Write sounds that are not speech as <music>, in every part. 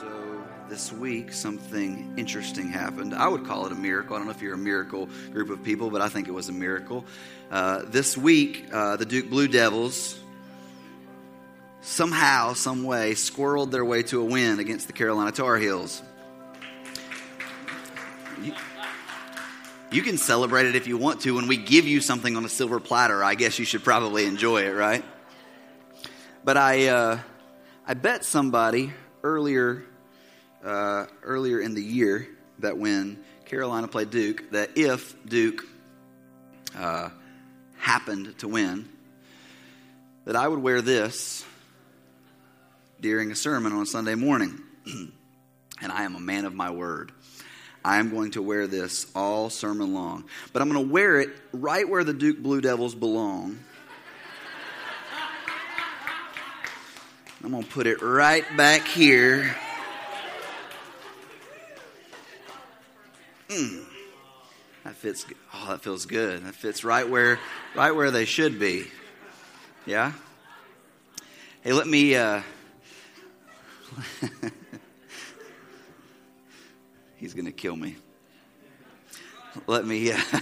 So this week, something interesting happened. I would call it a miracle. I don't know if you're a miracle group of people, but I think it was a miracle. Uh, this week, uh, the Duke Blue Devils somehow, some way, squirreled their way to a win against the Carolina Tar Heels. You, can celebrate it if you want to. When we give you something on a silver platter, I guess you should probably enjoy it, right? But I, uh, I bet somebody earlier, uh, earlier in the year that when Carolina played Duke, that if Duke uh, happened to win, that I would wear this during a sermon on Sunday morning. <clears throat> and I am a man of my word. I am going to wear this all sermon long. But I'm going to wear it right where the Duke Blue Devils belong. I'm going to put it right back here. Mm. That fits. Oh, that feels good. That fits right where, right where they should be. Yeah. Hey, let me. Uh, <laughs> He's going to kill me. Let me. Uh, <laughs>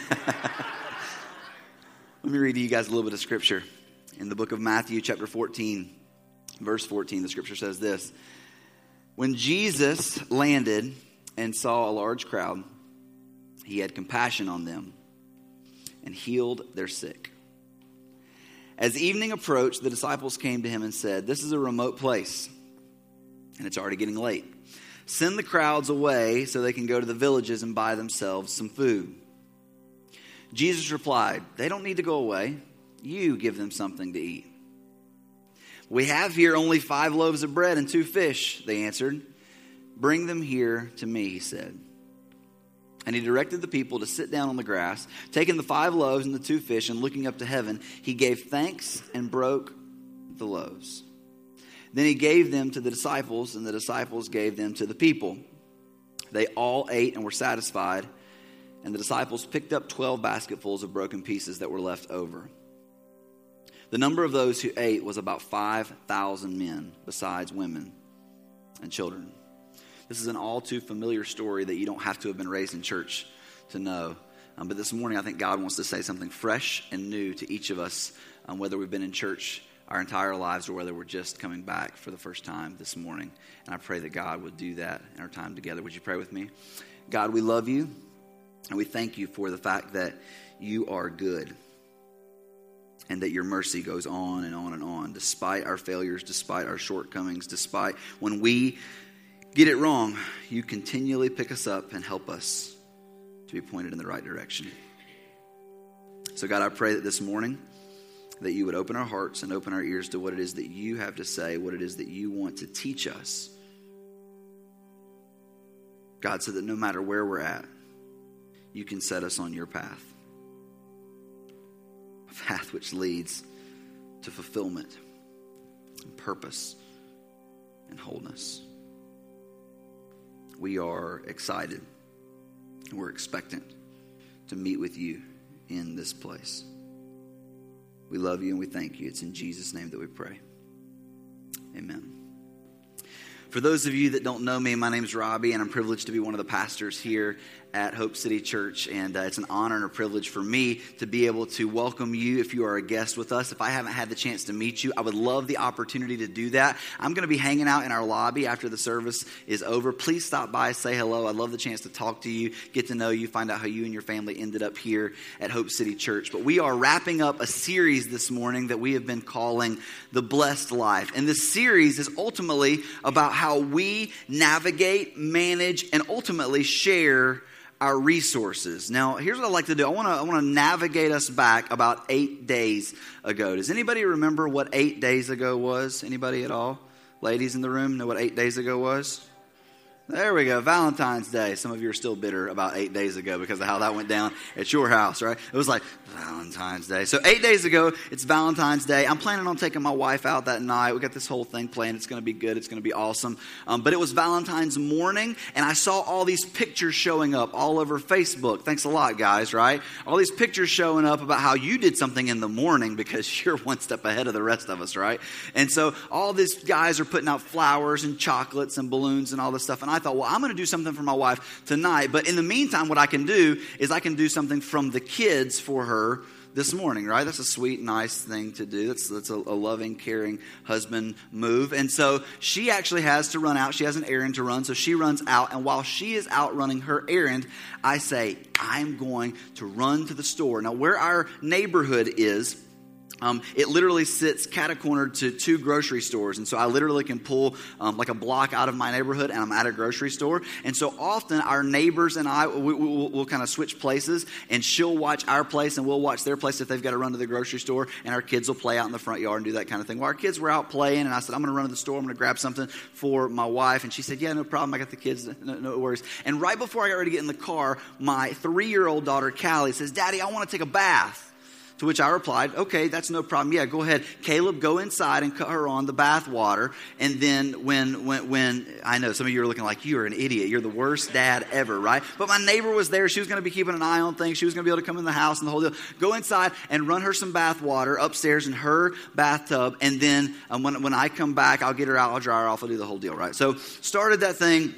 let me read to you guys a little bit of scripture in the book of Matthew, chapter 14 verse 14, the scripture says this When Jesus landed and saw a large crowd, he had compassion on them and healed their sick. As evening approached, the disciples came to him and said, This is a remote place, and it's already getting late. Send the crowds away so they can go to the villages and buy themselves some food. Jesus replied, They don't need to go away. You give them something to eat. We have here only five loaves of bread and two fish, they answered. Bring them here to me, he said. And he directed the people to sit down on the grass. Taking the five loaves and the two fish and looking up to heaven, he gave thanks and broke the loaves. Then he gave them to the disciples, and the disciples gave them to the people. They all ate and were satisfied, and the disciples picked up 12 basketfuls of broken pieces that were left over. The number of those who ate was about 5,000 men, besides women and children. This is an all too familiar story that you don't have to have been raised in church to know. Um, but this morning, I think God wants to say something fresh and new to each of us, um, whether we've been in church our entire lives or whether we're just coming back for the first time this morning. And I pray that God would do that in our time together. Would you pray with me? God, we love you, and we thank you for the fact that you are good and that your mercy goes on and on and on, despite our failures, despite our shortcomings, despite when we get it wrong, you continually pick us up and help us to be pointed in the right direction. So, God, I pray that this morning that you would open our hearts and open our ears to what it is that you have to say, what it is that you want to teach us. God, so that no matter where we're at, you can set us on your path path which leads to fulfillment and purpose and wholeness. We are excited and we're expectant to meet with you in this place. We love you and we thank you. It's in Jesus' name that we pray. Amen. For those of you that don't know me, my name is Robbie, and I'm privileged to be one of the pastors here at Hope City Church. And uh, it's an honor and a privilege for me to be able to welcome you if you are a guest with us. If I haven't had the chance to meet you, I would love the opportunity to do that. I'm going to be hanging out in our lobby after the service is over. Please stop by, say hello. I'd love the chance to talk to you, get to know you, find out how you and your family ended up here at Hope City Church. But we are wrapping up a series this morning that we have been calling The Blessed Life. And this series is ultimately about how we navigate, manage, and ultimately share our resources. Now, here's what I'd like to do. I want to I want to navigate us back about 8 days ago. Does anybody remember what 8 days ago was? Anybody at all? Ladies in the room know what 8 days ago was? There we go. Valentine's Day. Some of you are still bitter about eight days ago because of how that went down at your house, right? It was like Valentine's Day. So eight days ago, it's Valentine's Day. I'm planning on taking my wife out that night. We got this whole thing planned. It's going to be good. It's going to be awesome. Um, but it was Valentine's morning, and I saw all these pictures showing up all over Facebook. Thanks a lot, guys, right? All these pictures showing up about how you did something in the morning because <laughs> you're one step ahead of the rest of us, right? And so all these guys are putting out flowers and chocolates and balloons and all this stuff. And I I thought, well, I'm going to do something for my wife tonight. But in the meantime, what I can do is I can do something from the kids for her this morning, right? That's a sweet, nice thing to do. That's, that's a, a, loving, caring husband move. And so she actually has to run out. She has an errand to run. So she runs out. And while she is out running her errand, I say, I'm going to run to the store. Now, where our neighborhood is, um, it literally sits catacornered to two grocery stores. And so I literally can pull um, like a block out of my neighborhood and I'm at a grocery store. And so often our neighbors and I, we, will we'll kind of switch places and she'll watch our place and we'll watch their place if they've got to run to the grocery store. And our kids will play out in the front yard and do that kind of thing. Well, our kids were out playing and I said, I'm going to run to the store. I'm going to grab something for my wife. And she said, Yeah, no problem. I got the kids. No, no worries. And right before I got ready to get in the car, my three year old daughter, Callie, says, Daddy, I want to take a bath. To which I replied, okay, that's no problem. Yeah, go ahead. Caleb, go inside and cut her on the bath water. And then when, when, when, I know some of you are looking like, you're an idiot. You're the worst dad ever, right? But my neighbor was there. She was going to be keeping an eye on things. She was going to be able to come in the house and the whole deal. Go inside and run her some bath water upstairs in her bathtub. And then um, when, when I come back, I'll get her out. I'll dry her off. I'll do the whole deal, right? So started that thing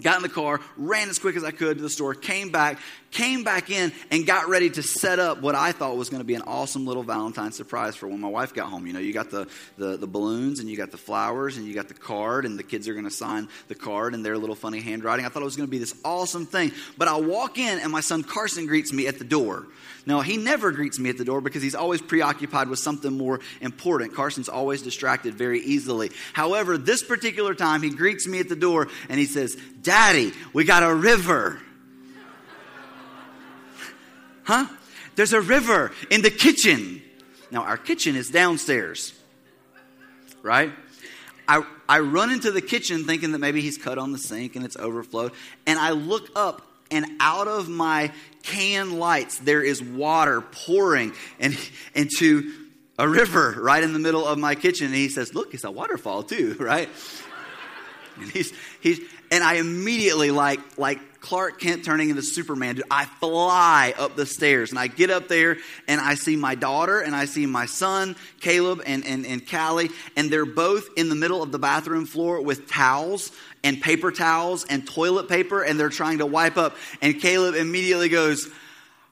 got in the car, ran as quick as I could to the store, came back, came back in, and got ready to set up what I thought was going to be an awesome little Valentine's surprise for when my wife got home. You know, you got the, the, the balloons, and you got the flowers, and you got the card, and the kids are going to sign the card in their little funny handwriting. I thought it was going to be this awesome thing. But I walk in, and my son Carson greets me at the door. Now, he never greets me at the door because he's always preoccupied with something more important. Carson's always distracted very easily. However, this particular time, he greets me at the door and he says, Daddy, we got a river. Huh? There's a river in the kitchen. Now, our kitchen is downstairs, right? I, I run into the kitchen thinking that maybe he's cut on the sink and it's overflowed. And I look up and out of my can lights there is water pouring and, into a river right in the middle of my kitchen. And he says, Look, it's a waterfall too, <laughs> right? And he's, he's, and I immediately, like, like Clark Kent turning into Superman, dude, I fly up the stairs and I get up there and I see my daughter and I see my son, Caleb and, and, and Callie, and they're both in the middle of the bathroom floor with towels and paper towels and toilet paper and they're trying to wipe up. And Caleb immediately goes,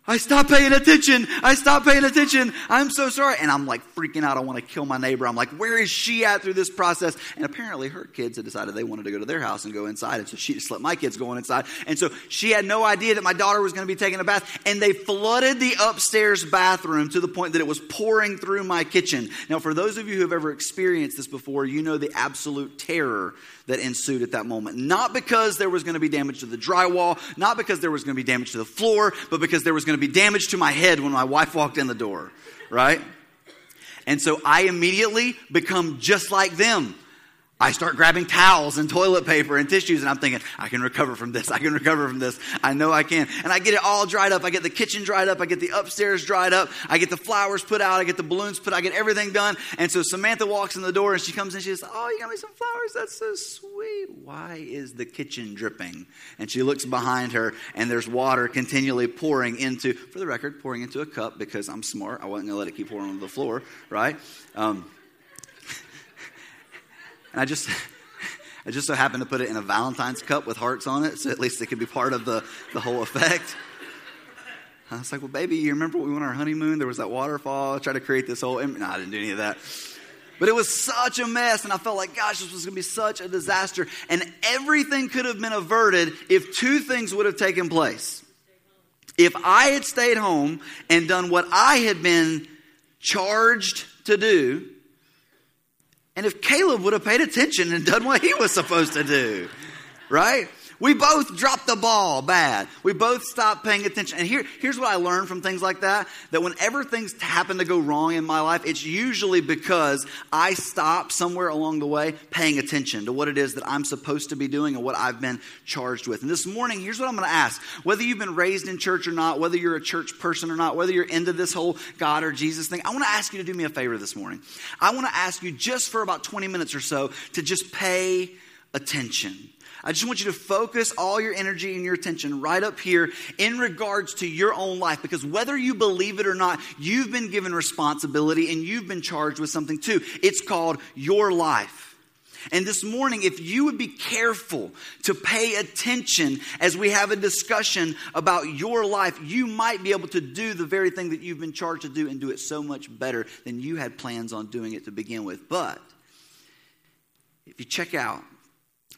I stopped paying attention. I stopped paying attention. I'm so sorry. And I'm like freaking out. I want to kill my neighbor. I'm like, where is she at through this process? And apparently her kids had decided they wanted to go to their house and go inside. And so she just let my kids go inside. And so she had no idea that my daughter was going to be taking a bath. And they flooded the upstairs bathroom to the point that it was pouring through my kitchen. Now, for those of you who have ever experienced this before, you know the absolute terror that ensued at that moment. Not because there was going to be damage to the drywall, not because there was going to be damage to the floor, but because there was going to be damage to my head when my wife walked in the door, right? And so I immediately become just like them. I start grabbing towels and toilet paper and tissues, and I'm thinking, I can recover from this. I can recover from this. I know I can. And I get it all dried up. I get the kitchen dried up. I get the upstairs dried up. I get the flowers put out. I get the balloons put out. I get everything done. And so Samantha walks in the door and she comes in. She says, Oh, you got me some flowers. That's so sweet. Why is the kitchen dripping? And she looks behind her, and there's water continually pouring into, for the record, pouring into a cup because I'm smart. I wasn't going to let it keep pouring on the floor, right? Um, and I just, <laughs> I just so happened to put it in a Valentine's cup with hearts on it, so at least it could be part of the, the whole effect. I was like, well, baby, you remember we went on our honeymoon? There was that waterfall. I tried to create this whole. No, I didn't do any of that. But it was such a mess, and I felt like, gosh, this was going to be such a disaster. And everything could have been averted if two things would have taken place. If I had stayed home and done what I had been charged to do, and if Caleb would have paid attention and done what he was supposed to do, right? We both dropped the ball bad. We both stopped paying attention. And here, here's what I learned from things like that that whenever things happen to go wrong in my life, it's usually because I stop somewhere along the way paying attention to what it is that I'm supposed to be doing and what I've been charged with. And this morning, here's what I'm going to ask whether you've been raised in church or not, whether you're a church person or not, whether you're into this whole God or Jesus thing, I want to ask you to do me a favor this morning. I want to ask you just for about 20 minutes or so to just pay attention. I just want you to focus all your energy and your attention right up here in regards to your own life because whether you believe it or not, you've been given responsibility and you've been charged with something too. It's called your life. And this morning, if you would be careful to pay attention as we have a discussion about your life, you might be able to do the very thing that you've been charged to do and do it so much better than you had plans on doing it to begin with. But if you check out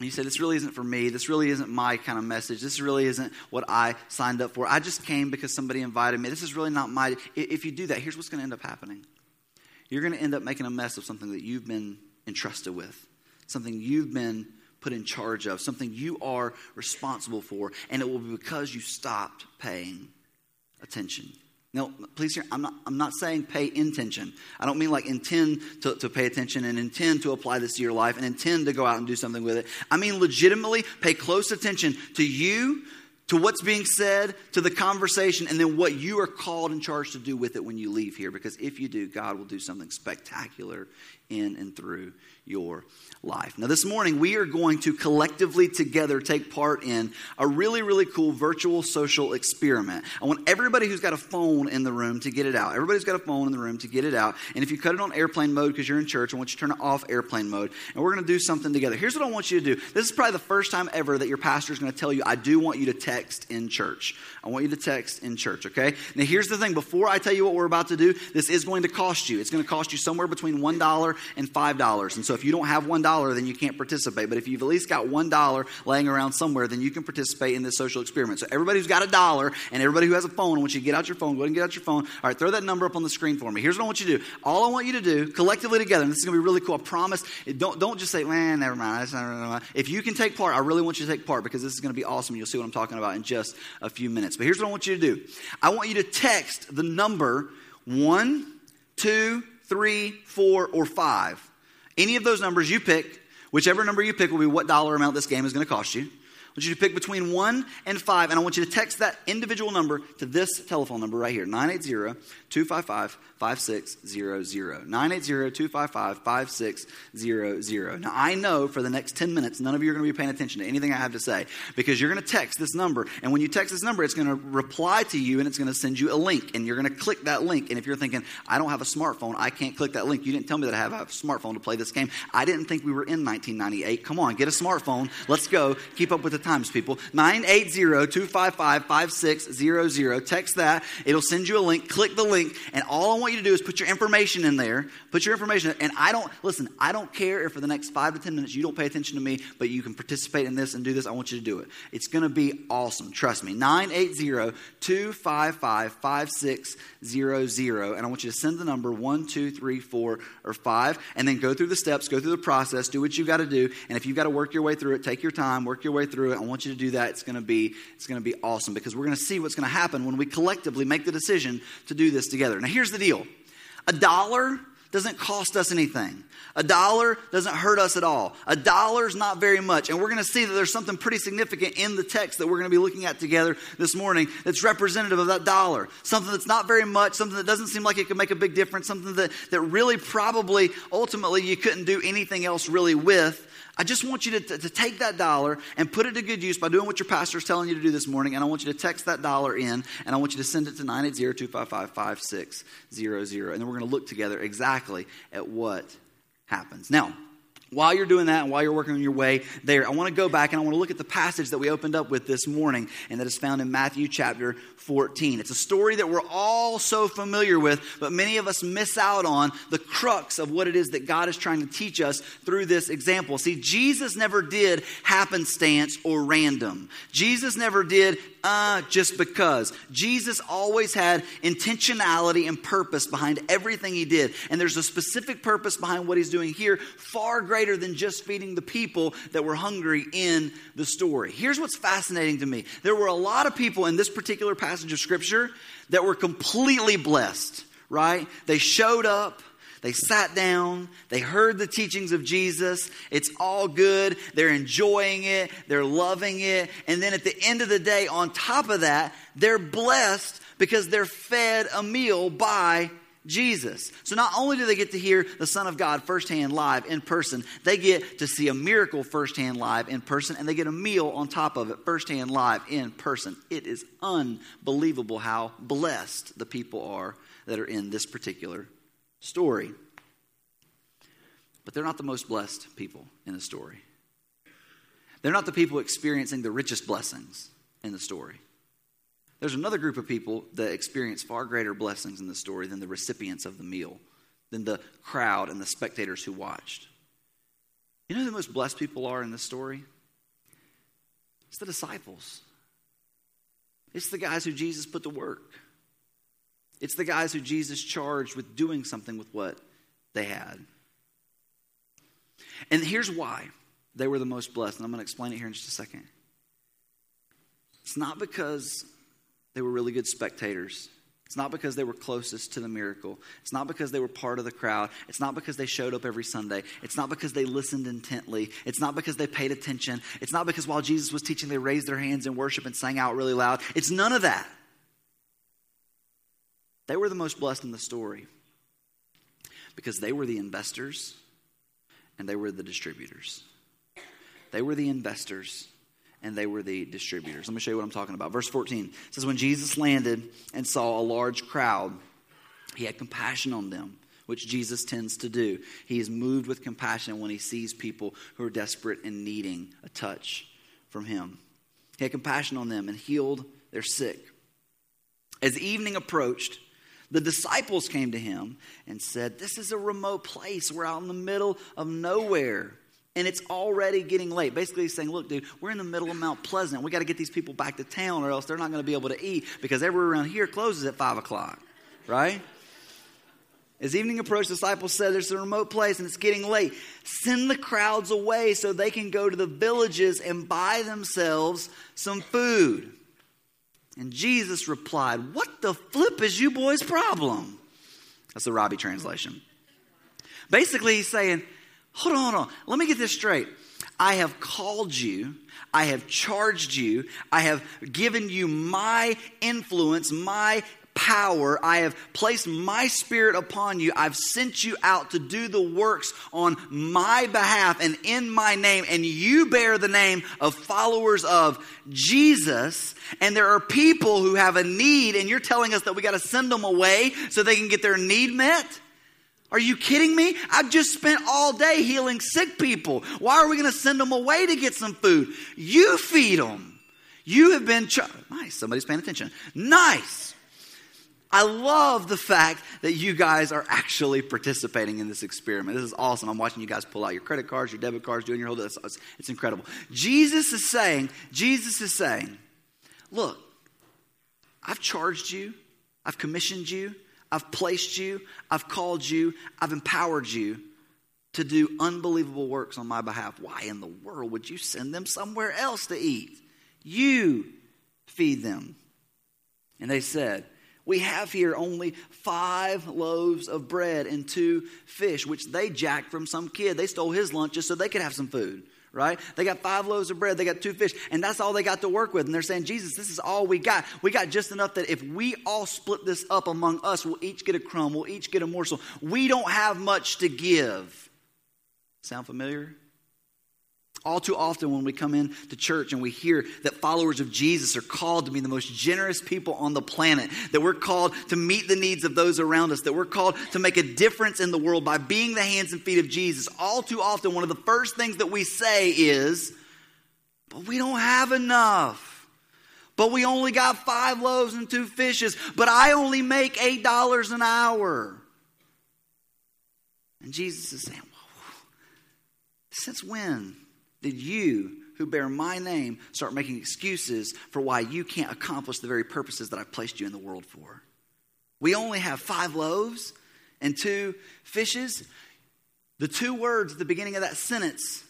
you said, This really isn't for me. This really isn't my kind of message. This really isn't what I signed up for. I just came because somebody invited me. This is really not my. If you do that, here's what's going to end up happening you're going to end up making a mess of something that you've been entrusted with, something you've been put in charge of, something you are responsible for, and it will be because you stopped paying attention. Now, please hear, I'm not, I'm not saying pay intention. I don't mean like intend to, to pay attention and intend to apply this to your life and intend to go out and do something with it. I mean legitimately pay close attention to you, to what's being said, to the conversation, and then what you are called and charged to do with it when you leave here. Because if you do, God will do something spectacular in and through your life. Now, this morning, we are going to collectively together take part in a really, really cool virtual social experiment. I want everybody who's got a phone in the room to get it out. Everybody's got a phone in the room to get it out. And if you cut it on airplane mode because you're in church, I want you to turn it off airplane mode. And we're going to do something together. Here's what I want you to do this is probably the first time ever that your pastor is going to tell you, I do want you to text in church. I want you to text in church, okay? Now, here's the thing before I tell you what we're about to do, this is going to cost you. It's going to cost you somewhere between $1 and $5. And so if you don't have $1, then you can't participate. But if you've at least got $1 laying around somewhere, then you can participate in this social experiment. So everybody who's got a dollar and everybody who has a phone, I want you to get out your phone. Go ahead and get out your phone. All right, throw that number up on the screen for me. Here's what I want you to do. All I want you to do, collectively together, and this is going to be really cool. I promise. Don't, don't just say, man, never mind. If you can take part, I really want you to take part because this is going to be awesome. You'll see what I'm talking about in just a few minutes. But here's what I want you to do I want you to text the number one, two, three, four, or five. Any of those numbers you pick, whichever number you pick will be what dollar amount this game is going to cost you. I want you to pick between 1 and 5, and I want you to text that individual number to this telephone number right here 980 255 5600. 980 255 5600. Now, I know for the next 10 minutes, none of you are going to be paying attention to anything I have to say because you're going to text this number. And when you text this number, it's going to reply to you and it's going to send you a link. And you're going to click that link. And if you're thinking, I don't have a smartphone, I can't click that link, you didn't tell me that I have a smartphone to play this game. I didn't think we were in 1998. Come on, get a smartphone. Let's go. Keep up with the times, people. 980 255 5600. Text that. It'll send you a link. Click the link. And all I want you to do is put your information in there. Put your information. And I don't, listen, I don't care if for the next five to 10 minutes you don't pay attention to me, but you can participate in this and do this. I want you to do it. It's going to be awesome. Trust me. 980 255 5600. And I want you to send the number one, two, three, four, or 5. And then go through the steps, go through the process, do what you've got to do. And if you've got to work your way through it, take your time, work your way through it. I want you to do that. It's going to be, it's going to be awesome because we're going to see what's going to happen when we collectively make the decision to do this together. Now, here's the deal a dollar doesn't cost us anything. A dollar doesn't hurt us at all. A dollar is not very much. And we're going to see that there's something pretty significant in the text that we're going to be looking at together this morning that's representative of that dollar. Something that's not very much, something that doesn't seem like it could make a big difference, something that, that really probably ultimately you couldn't do anything else really with. I just want you to, to, take that dollar and put it to good use by doing what your pastor is telling you to do this morning. And I want you to text that dollar in and I want you to send it to 980 255 5600. And then we're going to look together exactly at what happens. Now, while you're doing that and while you're working on your way there, I want to go back and I want to look at the passage that we opened up with this morning and that is found in Matthew chapter 14. It's a story that we're all so familiar with, but many of us miss out on the crux of what it is that God is trying to teach us through this example. See, Jesus never did happenstance or random. Jesus never did uh, just because. Jesus always had intentionality and purpose behind everything he did. And there's a specific purpose behind what he's doing here, far greater greater than just feeding the people that were hungry in the story. Here's what's fascinating to me there were a lot of people in this particular passage of Scripture that were completely blessed, right? They showed up. They sat down, they heard the teachings of Jesus. It's all good. They're enjoying it, they're loving it. And then at the end of the day, on top of that, they're blessed because they're fed a meal by Jesus. So not only do they get to hear the Son of God firsthand live in person, they get to see a miracle firsthand live in person, and they get a meal on top of it firsthand live in person. It is unbelievable how blessed the people are that are in this particular story. But they're not the most blessed people in the story. They're not the people experiencing the richest blessings in the story. There's another group of people that experience far greater blessings in the story than the recipients of the meal, than the crowd and the spectators who watched. You know who the most blessed people are in this story? It's the disciples. It's the guys who Jesus put to work. It's the guys who Jesus charged with doing something with what they had. And here's why they were the most blessed, and I'm going to explain it here in just a second. It's not because they were really good spectators. It's not because they were closest to the miracle. It's not because they were part of the crowd. It's not because they showed up every Sunday. It's not because they listened intently. It's not because they paid attention. It's not because while Jesus was teaching, they raised their hands in worship and sang out really loud. It's none of that. They were the most blessed in the story because they were the investors and they were the distributors. They were the investors and they were the distributors. Let me show you what I'm talking about. Verse 14 says, When Jesus landed and saw a large crowd, he had compassion on them, which Jesus tends to do. He is moved with compassion when he sees people who are desperate and needing a touch from him. He had compassion on them and healed their sick. As evening approached, the disciples came to him and said, This is a remote place. We're out in the middle of nowhere. And it's already getting late. Basically, he's saying, Look, dude, we're in the middle of Mount Pleasant. We got to get these people back to town, or else they're not going to be able to eat because everywhere around here closes at 5 o'clock, right? As evening approached, the disciples said, There's a remote place and it's getting late. Send the crowds away so they can go to the villages and buy themselves some food. And Jesus replied, What the flip is you boys' problem? That's the Robbie translation. Basically, he's saying, Hold on, hold on. Let me get this straight. I have called you. I have charged you. I have given you my influence, my power. I have placed my spirit upon you. I've sent you out to do the works on my behalf and in my name. And you bear the name of followers of Jesus. And there are people who have a need, and you're telling us that we got to send them away so they can get their need met? Are you kidding me? I've just spent all day healing sick people. Why are we going to send them away to get some food? You feed them. You have been ch- nice. Somebody's paying attention. Nice. I love the fact that you guys are actually participating in this experiment. This is awesome. I'm watching you guys pull out your credit cards, your debit cards, doing your whole. It's, it's incredible. Jesus is saying, Jesus is saying, look, I've charged you, I've commissioned you, I've placed you, I've called you, I've empowered you to do unbelievable works on my behalf. Why in the world would you send them somewhere else to eat? You feed them. And they said, we have here only five loaves of bread and two fish, which they jacked from some kid. They stole his lunch just so they could have some food, right? They got five loaves of bread, they got two fish, and that's all they got to work with. And they're saying, Jesus, this is all we got. We got just enough that if we all split this up among us, we'll each get a crumb, we'll each get a morsel. We don't have much to give. Sound familiar? All too often, when we come into church and we hear that followers of Jesus are called to be the most generous people on the planet, that we're called to meet the needs of those around us, that we're called to make a difference in the world by being the hands and feet of Jesus, all too often, one of the first things that we say is, But we don't have enough. But we only got five loaves and two fishes. But I only make $8 an hour. And Jesus is saying, Since when? Did you who bear my name start making excuses for why you can't accomplish the very purposes that I've placed you in the world for? We only have five loaves and two fishes. The two words at the beginning of that sentence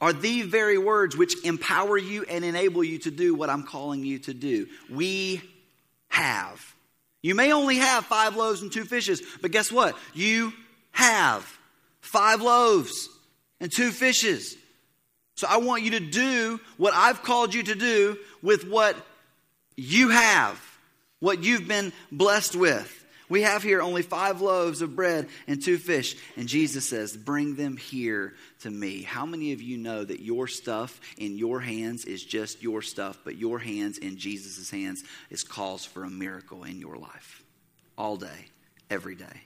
are the very words which empower you and enable you to do what I'm calling you to do. We have. You may only have five loaves and two fishes, but guess what? You have five loaves and two fishes. So I want you to do what I've called you to do with what you have, what you've been blessed with. We have here only five loaves of bread and two fish. And Jesus says, Bring them here to me. How many of you know that your stuff in your hands is just your stuff, but your hands in Jesus' hands is cause for a miracle in your life? All day, every day.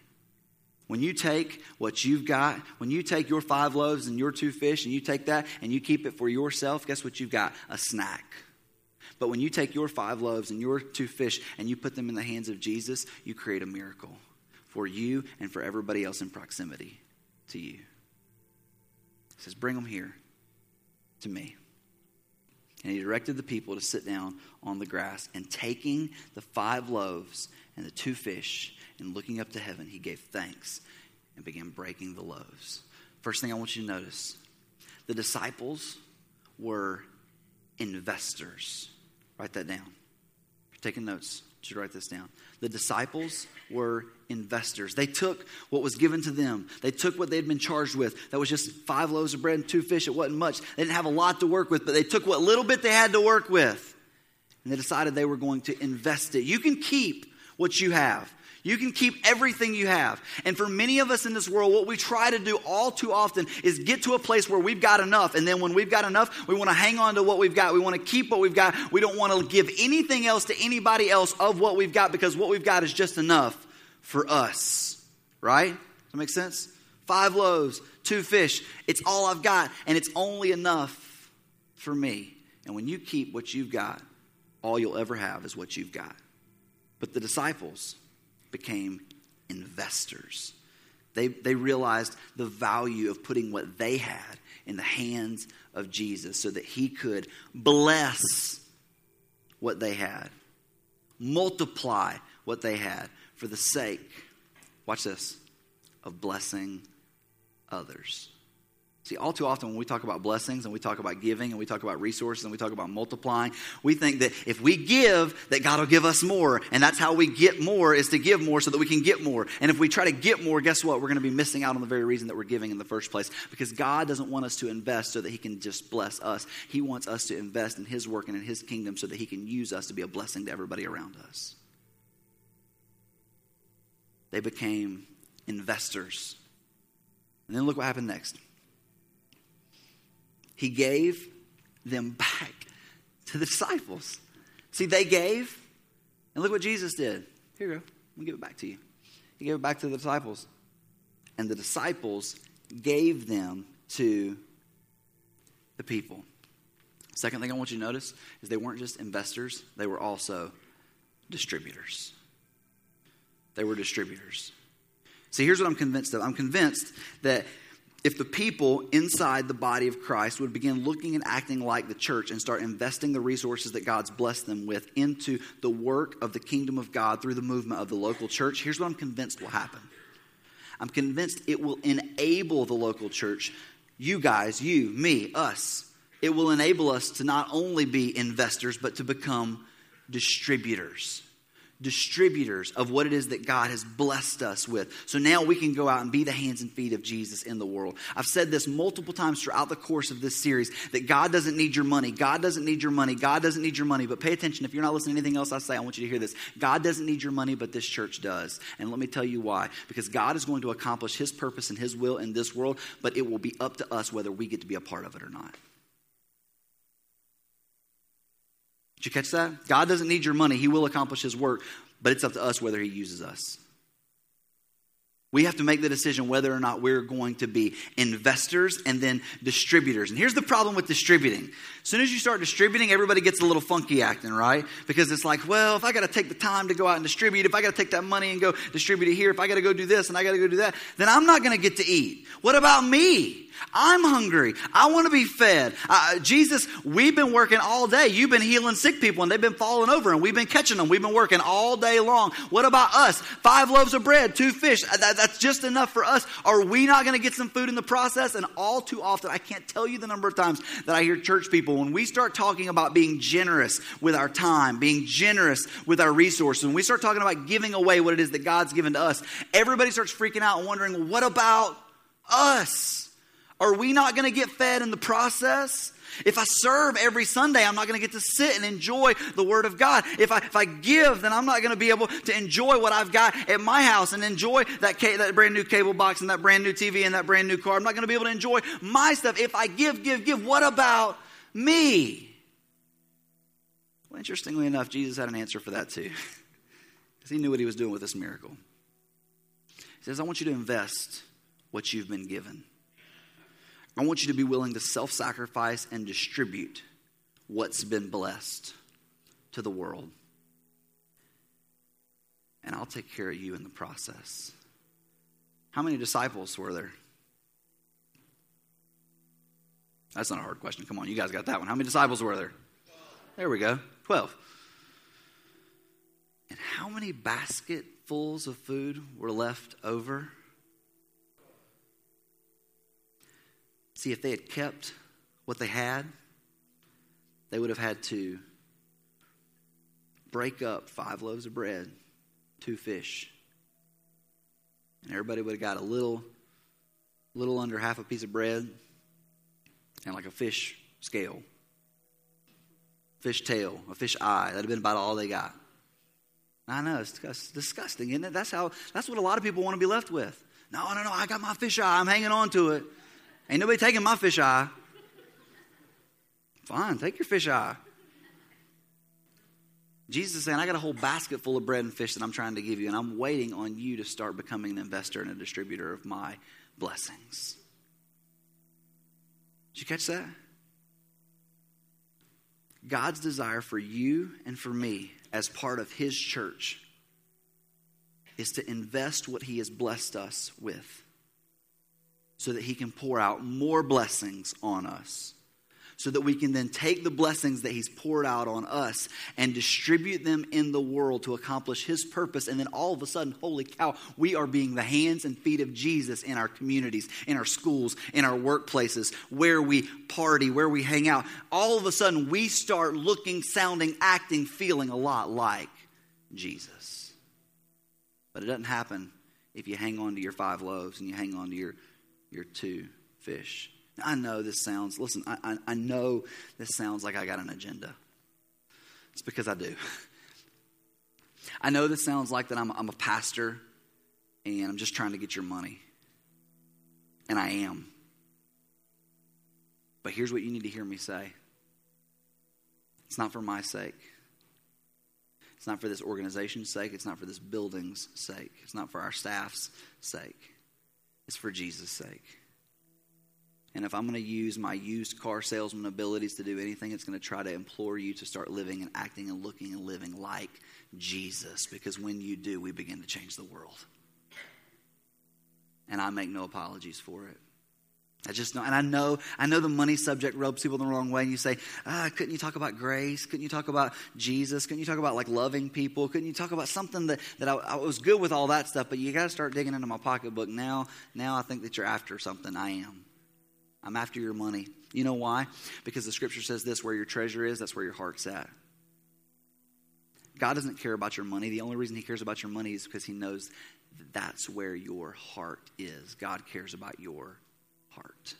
When you take what you've got, when you take your five loaves and your two fish and you take that and you keep it for yourself, guess what you've got? A snack. But when you take your five loaves and your two fish and you put them in the hands of Jesus, you create a miracle for you and for everybody else in proximity to you. He says, Bring them here to me. And he directed the people to sit down on the grass. And taking the five loaves and the two fish and looking up to heaven, he gave thanks and began breaking the loaves. First thing I want you to notice the disciples were investors. Write that down. Taking notes, you should write this down. The disciples were investors. They took what was given to them. They took what they'd been charged with. That was just five loaves of bread and two fish. It wasn't much. They didn't have a lot to work with, but they took what little bit they had to work with. And they decided they were going to invest it. You can keep what you have. You can keep everything you have. And for many of us in this world, what we try to do all too often is get to a place where we've got enough. And then when we've got enough, we want to hang on to what we've got. We want to keep what we've got. We don't want to give anything else to anybody else of what we've got because what we've got is just enough for us. Right? Does that make sense? Five loaves, two fish. It's all I've got, and it's only enough for me. And when you keep what you've got, all you'll ever have is what you've got. But the disciples, became investors. They, they realized the value of putting what they had in the hands of Jesus so that he could bless what they had, multiply what they had for the sake, watch this, of blessing others. See, all too often when we talk about blessings and we talk about giving and we talk about resources and we talk about multiplying, we think that if we give, that God will give us more. And that's how we get more is to give more so that we can get more. And if we try to get more, guess what? We're going to be missing out on the very reason that we're giving in the first place. Because God doesn't want us to invest so that He can just bless us. He wants us to invest in His work and in His kingdom so that He can use us to be a blessing to everybody around us. They became investors. And then look what happened next. He gave them back to the disciples. See, they gave, and look what Jesus did. Here you go. Me give it back to you. He gave it back to the disciples. And the disciples gave them to the people. Second thing I want you to notice is they weren't just investors, they were also distributors. They were distributors. See, here's what I'm convinced of I'm convinced that if the people inside the body of Christ would begin looking and acting like the church and start investing the resources that God's blessed them with into the work of the kingdom of God through the movement of the local church, here's what I'm convinced will happen. I'm convinced it will enable the local church, you guys, you, me, us. It will enable us to not only be investors, but to become distributors distributors of what it is that God has blessed us with. So now we can go out and be the hands and feet of Jesus in the world. I've said this multiple times throughout the course of this series that God doesn't need your money. God doesn't need your money. God doesn't need your money. But pay attention. If you're not listening to anything else I say, I want you to hear this. God doesn't need your money, but this church does. And let me tell you why. Because God is going to accomplish his purpose and his will in this world, but it will be up to us whether we get to be a part of it or not. Did you catch that? God doesn't need your money. He will accomplish his work, but it's up to us whether he uses us. We have to make the decision whether or not we're going to be investors and then distributors. And here's the problem with distributing. As soon as you start distributing, everybody gets a little funky acting, right? Because it's like, well, if I got to take the time to go out and distribute, if I got to take that money and go distribute it here, if I got to go do this and I got to go do that, then I'm not going to get to eat. What about me? I'm hungry. I want to be fed. Uh, Jesus, we've been working all day. You've been healing sick people and they've been falling over and we've been catching them. We've been working all day long. What about us? Five loaves of bread, two fish. Uh, that, that's just enough for us. Are we not going to get some food in the process? And all too often, I can't tell you the number of times that I hear church people, when we start talking about being generous with our time, being generous with our resources, when we start talking about giving away what it is that God's given to us, everybody starts freaking out and wondering, what about us? Are we not going to get fed in the process? If I serve every Sunday, I'm not going to get to sit and enjoy the Word of God. If I, if I give, then I'm not going to be able to enjoy what I've got at my house and enjoy that, ca- that brand new cable box and that brand new TV and that brand new car. I'm not going to be able to enjoy my stuff. If I give, give, give, what about me? Well, interestingly enough, Jesus had an answer for that too, <laughs> because he knew what he was doing with this miracle. He says, I want you to invest what you've been given. I want you to be willing to self sacrifice and distribute what's been blessed to the world. And I'll take care of you in the process. How many disciples were there? That's not a hard question. Come on, you guys got that one. How many disciples were there? There we go. 12. And how many basketfuls of food were left over? See, if they had kept what they had, they would have had to break up five loaves of bread, two fish. And everybody would have got a little, little under half a piece of bread and like a fish scale, fish tail, a fish eye. That'd have been about all they got. I know, it's disgusting, isn't it? That's how that's what a lot of people want to be left with. No, no, no, I got my fish eye. I'm hanging on to it. Ain't nobody taking my fish eye. Fine, take your fish eye. Jesus is saying, I got a whole basket full of bread and fish that I'm trying to give you, and I'm waiting on you to start becoming an investor and a distributor of my blessings. Did you catch that? God's desire for you and for me as part of His church is to invest what He has blessed us with so that He can pour out more blessings on us. So that we can then take the blessings that He's poured out on us and distribute them in the world to accomplish His purpose. And then all of a sudden, holy cow, we are being the hands and feet of Jesus in our communities, in our schools, in our workplaces, where we party, where we hang out. All of a sudden, we start looking, sounding, acting, feeling a lot like Jesus. But it doesn't happen if you hang on to your five loaves and you hang on to your your two fish. Now, I know this sounds, listen, I, I, I know this sounds like I got an agenda. It's because I do. <laughs> I know this sounds like that I'm, I'm a pastor and I'm just trying to get your money. And I am. But here's what you need to hear me say it's not for my sake. It's not for this organization's sake. It's not for this building's sake. It's not for our staff's sake. It's for Jesus' sake. And if I'm going to use my used car salesman abilities to do anything, it's going to try to implore you to start living and acting and looking and living like Jesus. Because when you do, we begin to change the world. And I make no apologies for it. I just know, and I know, I know the money subject rubs people the wrong way. And you say, ah, couldn't you talk about grace? Couldn't you talk about Jesus? Couldn't you talk about like loving people? Couldn't you talk about something that, that I, I was good with all that stuff, but you got to start digging into my pocketbook now. Now I think that you're after something. I am. I'm after your money. You know why? Because the scripture says this where your treasure is, that's where your heart's at. God doesn't care about your money. The only reason He cares about your money is because He knows that that's where your heart is. God cares about your heart.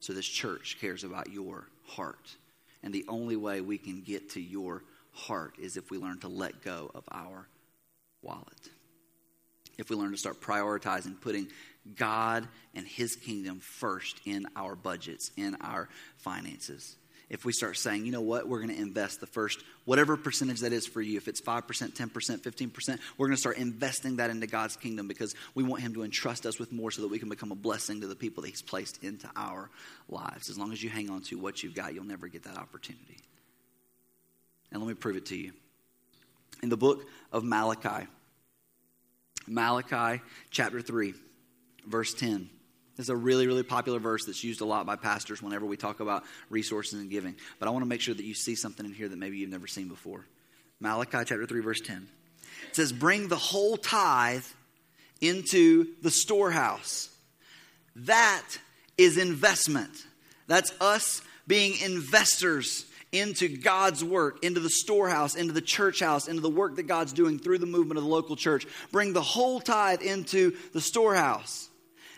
So this church cares about your heart. And the only way we can get to your heart is if we learn to let go of our wallet. If we learn to start prioritizing putting God and His kingdom first in our budgets, in our finances if we start saying, you know what, we're going to invest the first, whatever percentage that is for you, if it's 5%, 10%, 15%, we're going to start investing that into God's kingdom because we want Him to entrust us with more so that we can become a blessing to the people that He's placed into our lives. As long as you hang on to what you've got, you'll never get that opportunity. And let me prove it to you. In the book of Malachi, Malachi chapter 3, verse 10. Is a really, really popular verse that's used a lot by pastors whenever we talk about resources and giving. But I want to make sure that you see something in here that maybe you've never seen before. Malachi chapter 3, verse 10. It says, Bring the whole tithe into the storehouse. That is investment. That's us being investors into God's work, into the storehouse, into the church house, into the work that God's doing through the movement of the local church. Bring the whole tithe into the storehouse,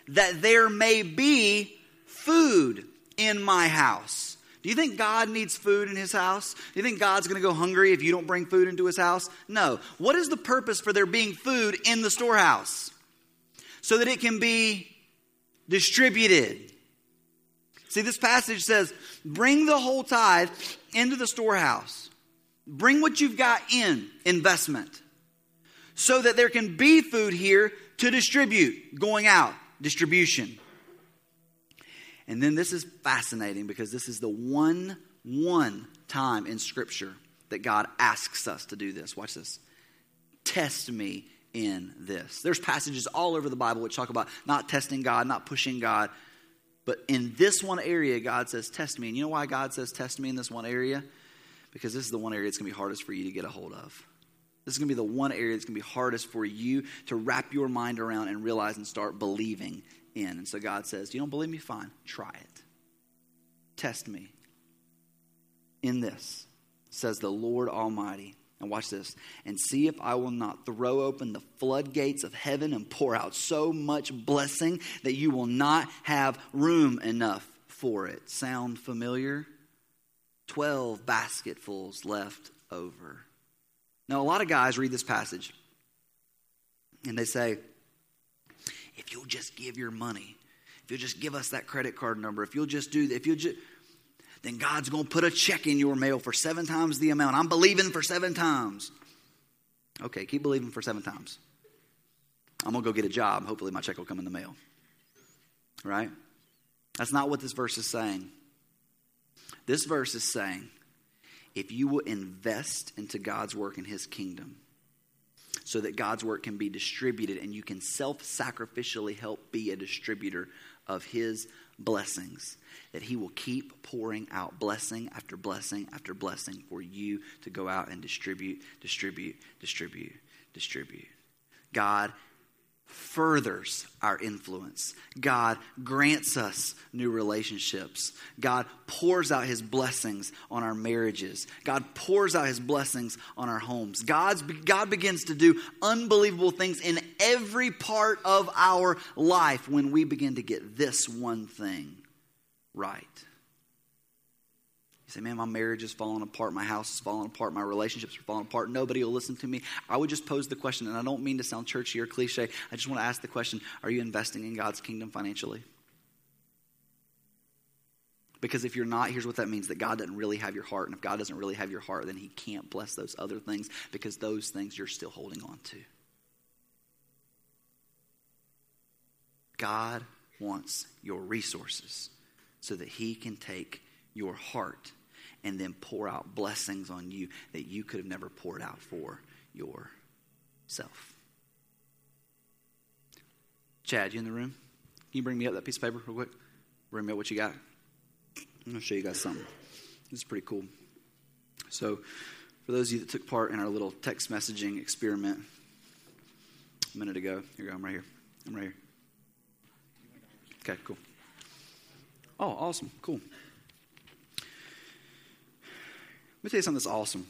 that there may be food in my house. Do you think God needs food in his house? Do you think God's going to go hungry if you don't bring food into his house? No. What is the purpose for there being food in the storehouse? So that it can be distributed. See, this passage says, bring the whole tithe into the storehouse. Bring what you've got in investment so that there can be food here to distribute, going out, distribution. And then this is fascinating because this is the one, one time in Scripture that God asks us to do this. Watch this. Test me in this. There's passages all over the Bible which talk about not testing God, not pushing God. But in this one area, God says, Test me. And you know why God says, Test me in this one area? Because this is the one area that's going to be hardest for you to get a hold of. This is going to be the one area that's going to be hardest for you to wrap your mind around and realize and start believing in. And so God says, You don't believe me? Fine. Try it. Test me in this, says the Lord Almighty. And watch this. And see if I will not throw open the floodgates of heaven and pour out so much blessing that you will not have room enough for it. Sound familiar? Twelve basketfuls left over. Now, a lot of guys read this passage and they say, if you'll just give your money, if you'll just give us that credit card number, if you'll just do that, if you'll just, then God's going to put a check in your mail for seven times the amount. I'm believing for seven times. Okay, keep believing for seven times. I'm going to go get a job. Hopefully, my check will come in the mail. Right? That's not what this verse is saying. This verse is saying if you will invest into God's work in His kingdom, so that God's work can be distributed and you can self sacrificially help be a distributor of His blessings. That He will keep pouring out blessing after blessing after blessing for you to go out and distribute, distribute, distribute, distribute. God furthers our influence. God grants us new relationships. God pours out his blessings on our marriages. God pours out his blessings on our homes. God's, God begins to do unbelievable things in every part of our life when we begin to get this one thing right say, man, my marriage is falling apart, my house is falling apart, my relationships are falling apart, nobody will listen to me. I would just pose the question, and I don't mean to sound churchy or cliche. I just want to ask the question Are you investing in God's kingdom financially? Because if you're not, here's what that means that God doesn't really have your heart. And if God doesn't really have your heart, then He can't bless those other things because those things you're still holding on to. God wants your resources so that He can take your heart and then pour out blessings on you that you could have never poured out for yourself. Chad, you in the room? Can you bring me up that piece of paper real quick? Bring me up what you got. I'm going to show you guys something. This is pretty cool. So, for those of you that took part in our little text messaging experiment a minute ago, here go. I'm right here. I'm right here. Okay, cool. Oh, awesome. Cool. Let me tell you something that's awesome.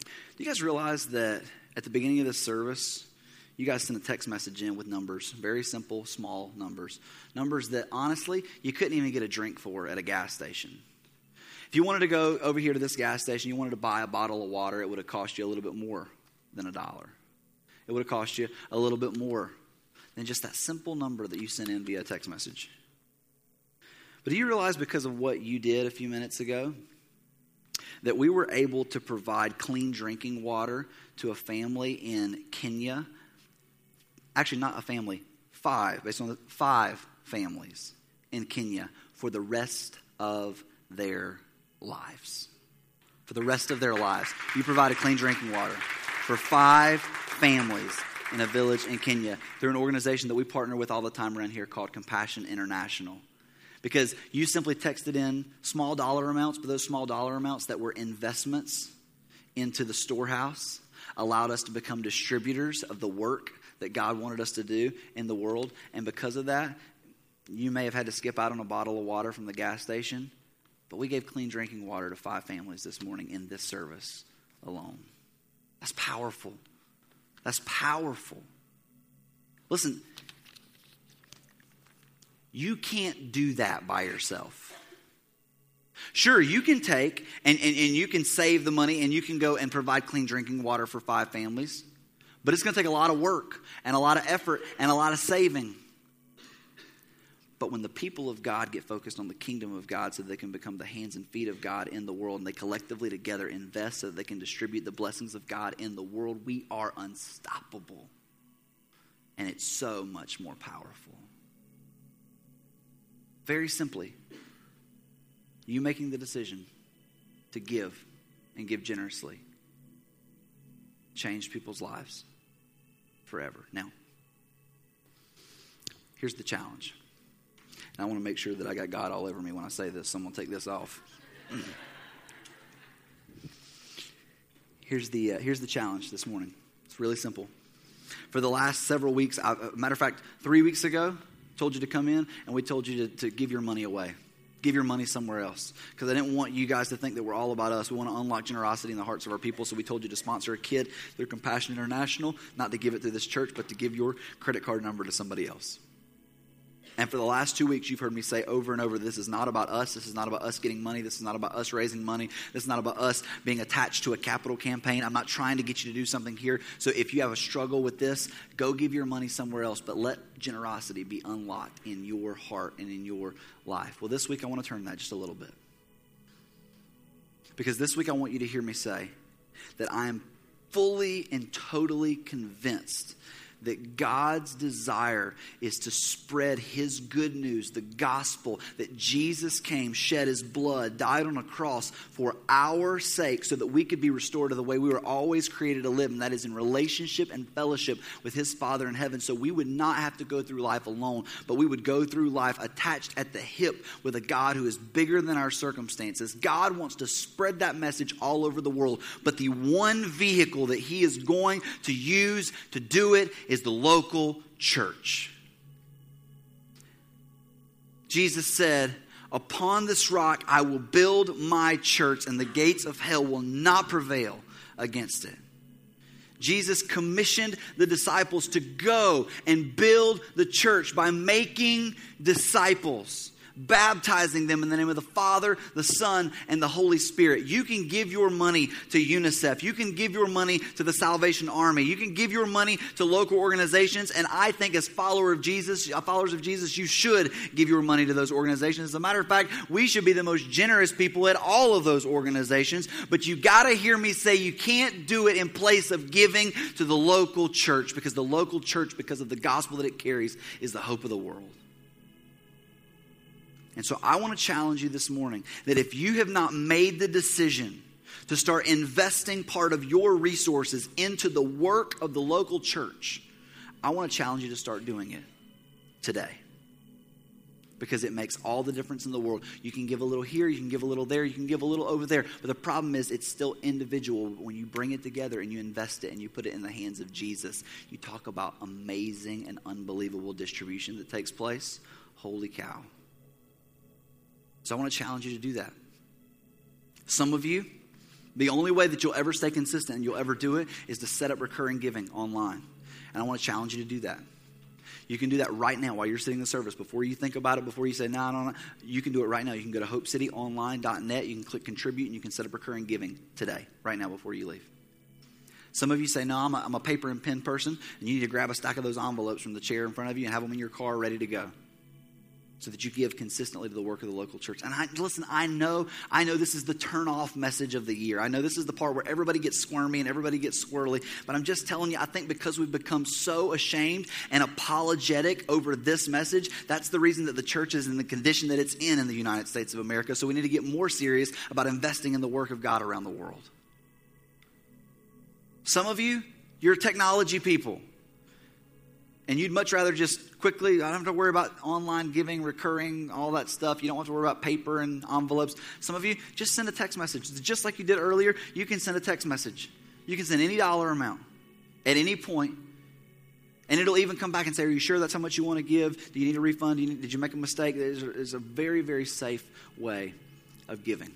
Do you guys realize that at the beginning of this service, you guys sent a text message in with numbers, very simple, small numbers. Numbers that honestly, you couldn't even get a drink for at a gas station. If you wanted to go over here to this gas station, you wanted to buy a bottle of water, it would have cost you a little bit more than a dollar. It would have cost you a little bit more than just that simple number that you sent in via text message. But do you realize because of what you did a few minutes ago, that we were able to provide clean drinking water to a family in Kenya. Actually, not a family, five, based on the five families in Kenya for the rest of their lives. For the rest of their lives. You provided clean drinking water for five families in a village in Kenya through an organization that we partner with all the time around here called Compassion International because you simply texted in small dollar amounts, but those small dollar amounts that were investments into the storehouse allowed us to become distributors of the work that God wanted us to do in the world. And because of that, you may have had to skip out on a bottle of water from the gas station, but we gave clean drinking water to five families this morning in this service alone. That's powerful. That's powerful. Listen, you can't do that by yourself. Sure, you can take and, and, and you can save the money and you can go and provide clean drinking water for five families, but it's going to take a lot of work and a lot of effort and a lot of saving. But when the people of God get focused on the kingdom of God so they can become the hands and feet of God in the world and they collectively together invest so they can distribute the blessings of God in the world, we are unstoppable. And it's so much more powerful. Very simply, you making the decision to give and give generously change people's lives forever. Now, here's the challenge. And I want to make sure that I got God all over me when I say this, so I'm going to take this off. <clears throat> here's, the, uh, here's the challenge this morning. It's really simple. For the last several weeks, I, uh, matter of fact, three weeks ago, told you to come in and we told you to, to give your money away give your money somewhere else because I didn't want you guys to think that we're all about us. We want to unlock generosity in the hearts of our people. So we told you to sponsor a kid through Compassion International, not to give it to this church, but to give your credit card number to somebody else. And for the last two weeks, you've heard me say over and over this is not about us. This is not about us getting money. This is not about us raising money. This is not about us being attached to a capital campaign. I'm not trying to get you to do something here. So if you have a struggle with this, go give your money somewhere else, but let generosity be unlocked in your heart and in your life. Well, this week, I want to turn that just a little bit. Because this week, I want you to hear me say that I am fully and totally convinced that God's desire is to spread His good news, the gospel, that Jesus came, shed His blood, died on a cross for our sake so that we could be restored to the way we were always created to live, and that is in relationship and fellowship with His Father in heaven. So we would not have to go through life alone, but we would go through life attached at the hip with a God who is bigger than our circumstances. God wants to spread that message all over the world, but the one vehicle that He is going to use to do it is the local church. Jesus said, Upon this rock I will build my church, and the gates of hell will not prevail against it. Jesus commissioned the disciples to go and build the church by making disciples baptizing them in the name of the Father, the Son, and the Holy Spirit. You can give your money to UNICEF. You can give your money to the Salvation Army. You can give your money to local organizations. And I think, as follower of Jesus, uh, followers of Jesus, you should give your money to those organizations. As a matter of fact, we should be the most generous people at all of those organizations. But you got to hear me say you can't do it in place of giving to the local church because the local church, because of the gospel that it carries, is the hope of the world. And so I want to challenge you this morning that if you have not made the decision to start investing part of your resources into the work of the local church, I want to challenge you to start doing it today. Because it makes all the difference in the world. You can give a little here, you can give a little there, you can give a little over there. But the problem is, it's still individual. When you bring it together and you invest it and you put it in the hands of Jesus, you talk about amazing and unbelievable distribution that takes place. Holy cow. So I want to challenge you to do that. Some of you, the only way that you'll ever stay consistent and you'll ever do it is to set up recurring giving online. And I want to challenge you to do that. You can do that right now while you're sitting in the service. Before you think about it, before you say, no, no, no, you can do it right now. You can go to hopecityonline.net. You can click contribute and you can set up recurring giving today, right now, before you leave. Some of you say, no, I'm a, I'm a paper and pen person, and you need to grab a stack of those envelopes from the chair in front of you and have them in your car ready to go so that you give consistently to the work of the local church. And I listen, I know, I know this is the turn off message of the year. I know this is the part where everybody gets squirmy and everybody gets swirly, but I'm just telling you, I think because we've become so ashamed and apologetic over this message, that's the reason that the church is in the condition that it's in in the United States of America. So we need to get more serious about investing in the work of God around the world. Some of you, you're technology people and you'd much rather just quickly, I don't have to worry about online giving, recurring, all that stuff. You don't have to worry about paper and envelopes. Some of you, just send a text message. Just like you did earlier, you can send a text message. You can send any dollar amount at any point, And it'll even come back and say, Are you sure that's how much you want to give? Do you need a refund? You need, did you make a mistake? There's a very, very safe way of giving.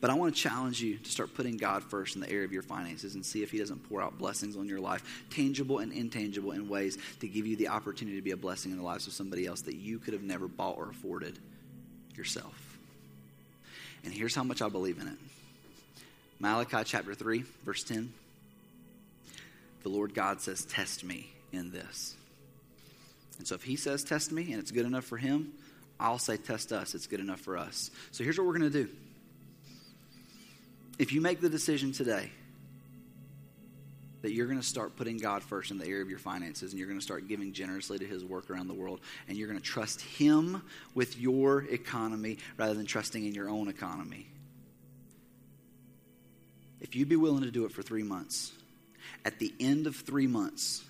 But I want to challenge you to start putting God first in the area of your finances and see if He doesn't pour out blessings on your life, tangible and intangible, in ways to give you the opportunity to be a blessing in the lives of somebody else that you could have never bought or afforded yourself. And here's how much I believe in it Malachi chapter 3, verse 10. The Lord God says, Test me in this. And so if He says, Test me, and it's good enough for Him, I'll say, Test us. It's good enough for us. So here's what we're going to do. If you make the decision today that you're going to start putting God first in the area of your finances and you're going to start giving generously to his work around the world and you're going to trust him with your economy rather than trusting in your own economy. If you'd be willing to do it for three months, at the end of three months,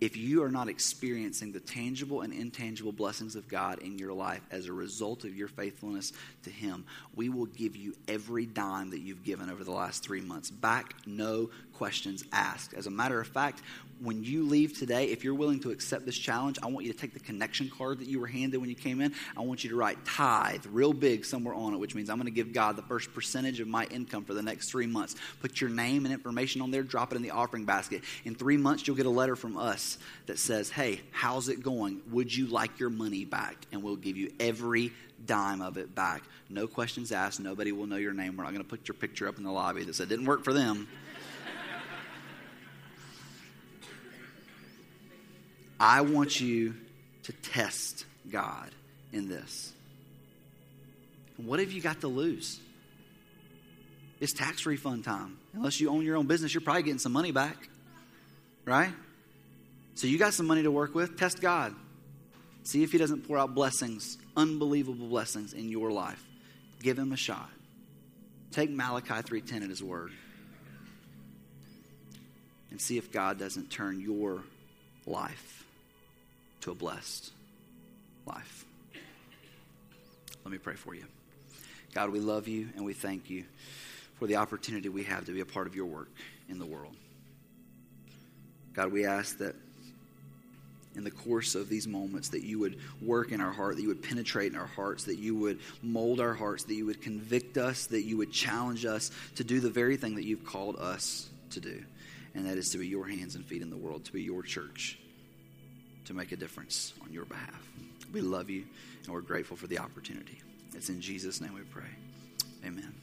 if you are not experiencing the tangible and intangible blessings of God in your life as a result of your faithfulness to Him, we will give you every dime that you've given over the last three months. Back, no questions asked. As a matter of fact, when you leave today, if you're willing to accept this challenge, I want you to take the connection card that you were handed when you came in. I want you to write tithe real big somewhere on it, which means I'm going to give God the first percentage of my income for the next three months. Put your name and information on there, drop it in the offering basket. In three months, you'll get a letter from us that says, Hey, how's it going? Would you like your money back? And we'll give you every dime of it back. No questions asked. Nobody will know your name. We're not going to put your picture up in the lobby that said, Didn't work for them. I want you to test God in this. What have you got to lose? It's tax refund time. Unless you own your own business, you're probably getting some money back. Right? So you got some money to work with. Test God. See if He doesn't pour out blessings, unbelievable blessings in your life. Give Him a shot. Take Malachi 3:10 at His word. And see if God doesn't turn your life to a blessed life. Let me pray for you. God, we love you and we thank you for the opportunity we have to be a part of your work in the world. God, we ask that in the course of these moments that you would work in our heart, that you would penetrate in our hearts, that you would mold our hearts, that you would convict us, that you would challenge us to do the very thing that you've called us to do. And that is to be your hands and feet in the world, to be your church to make a difference on your behalf. We love you and we're grateful for the opportunity. It's in Jesus' name we pray. Amen.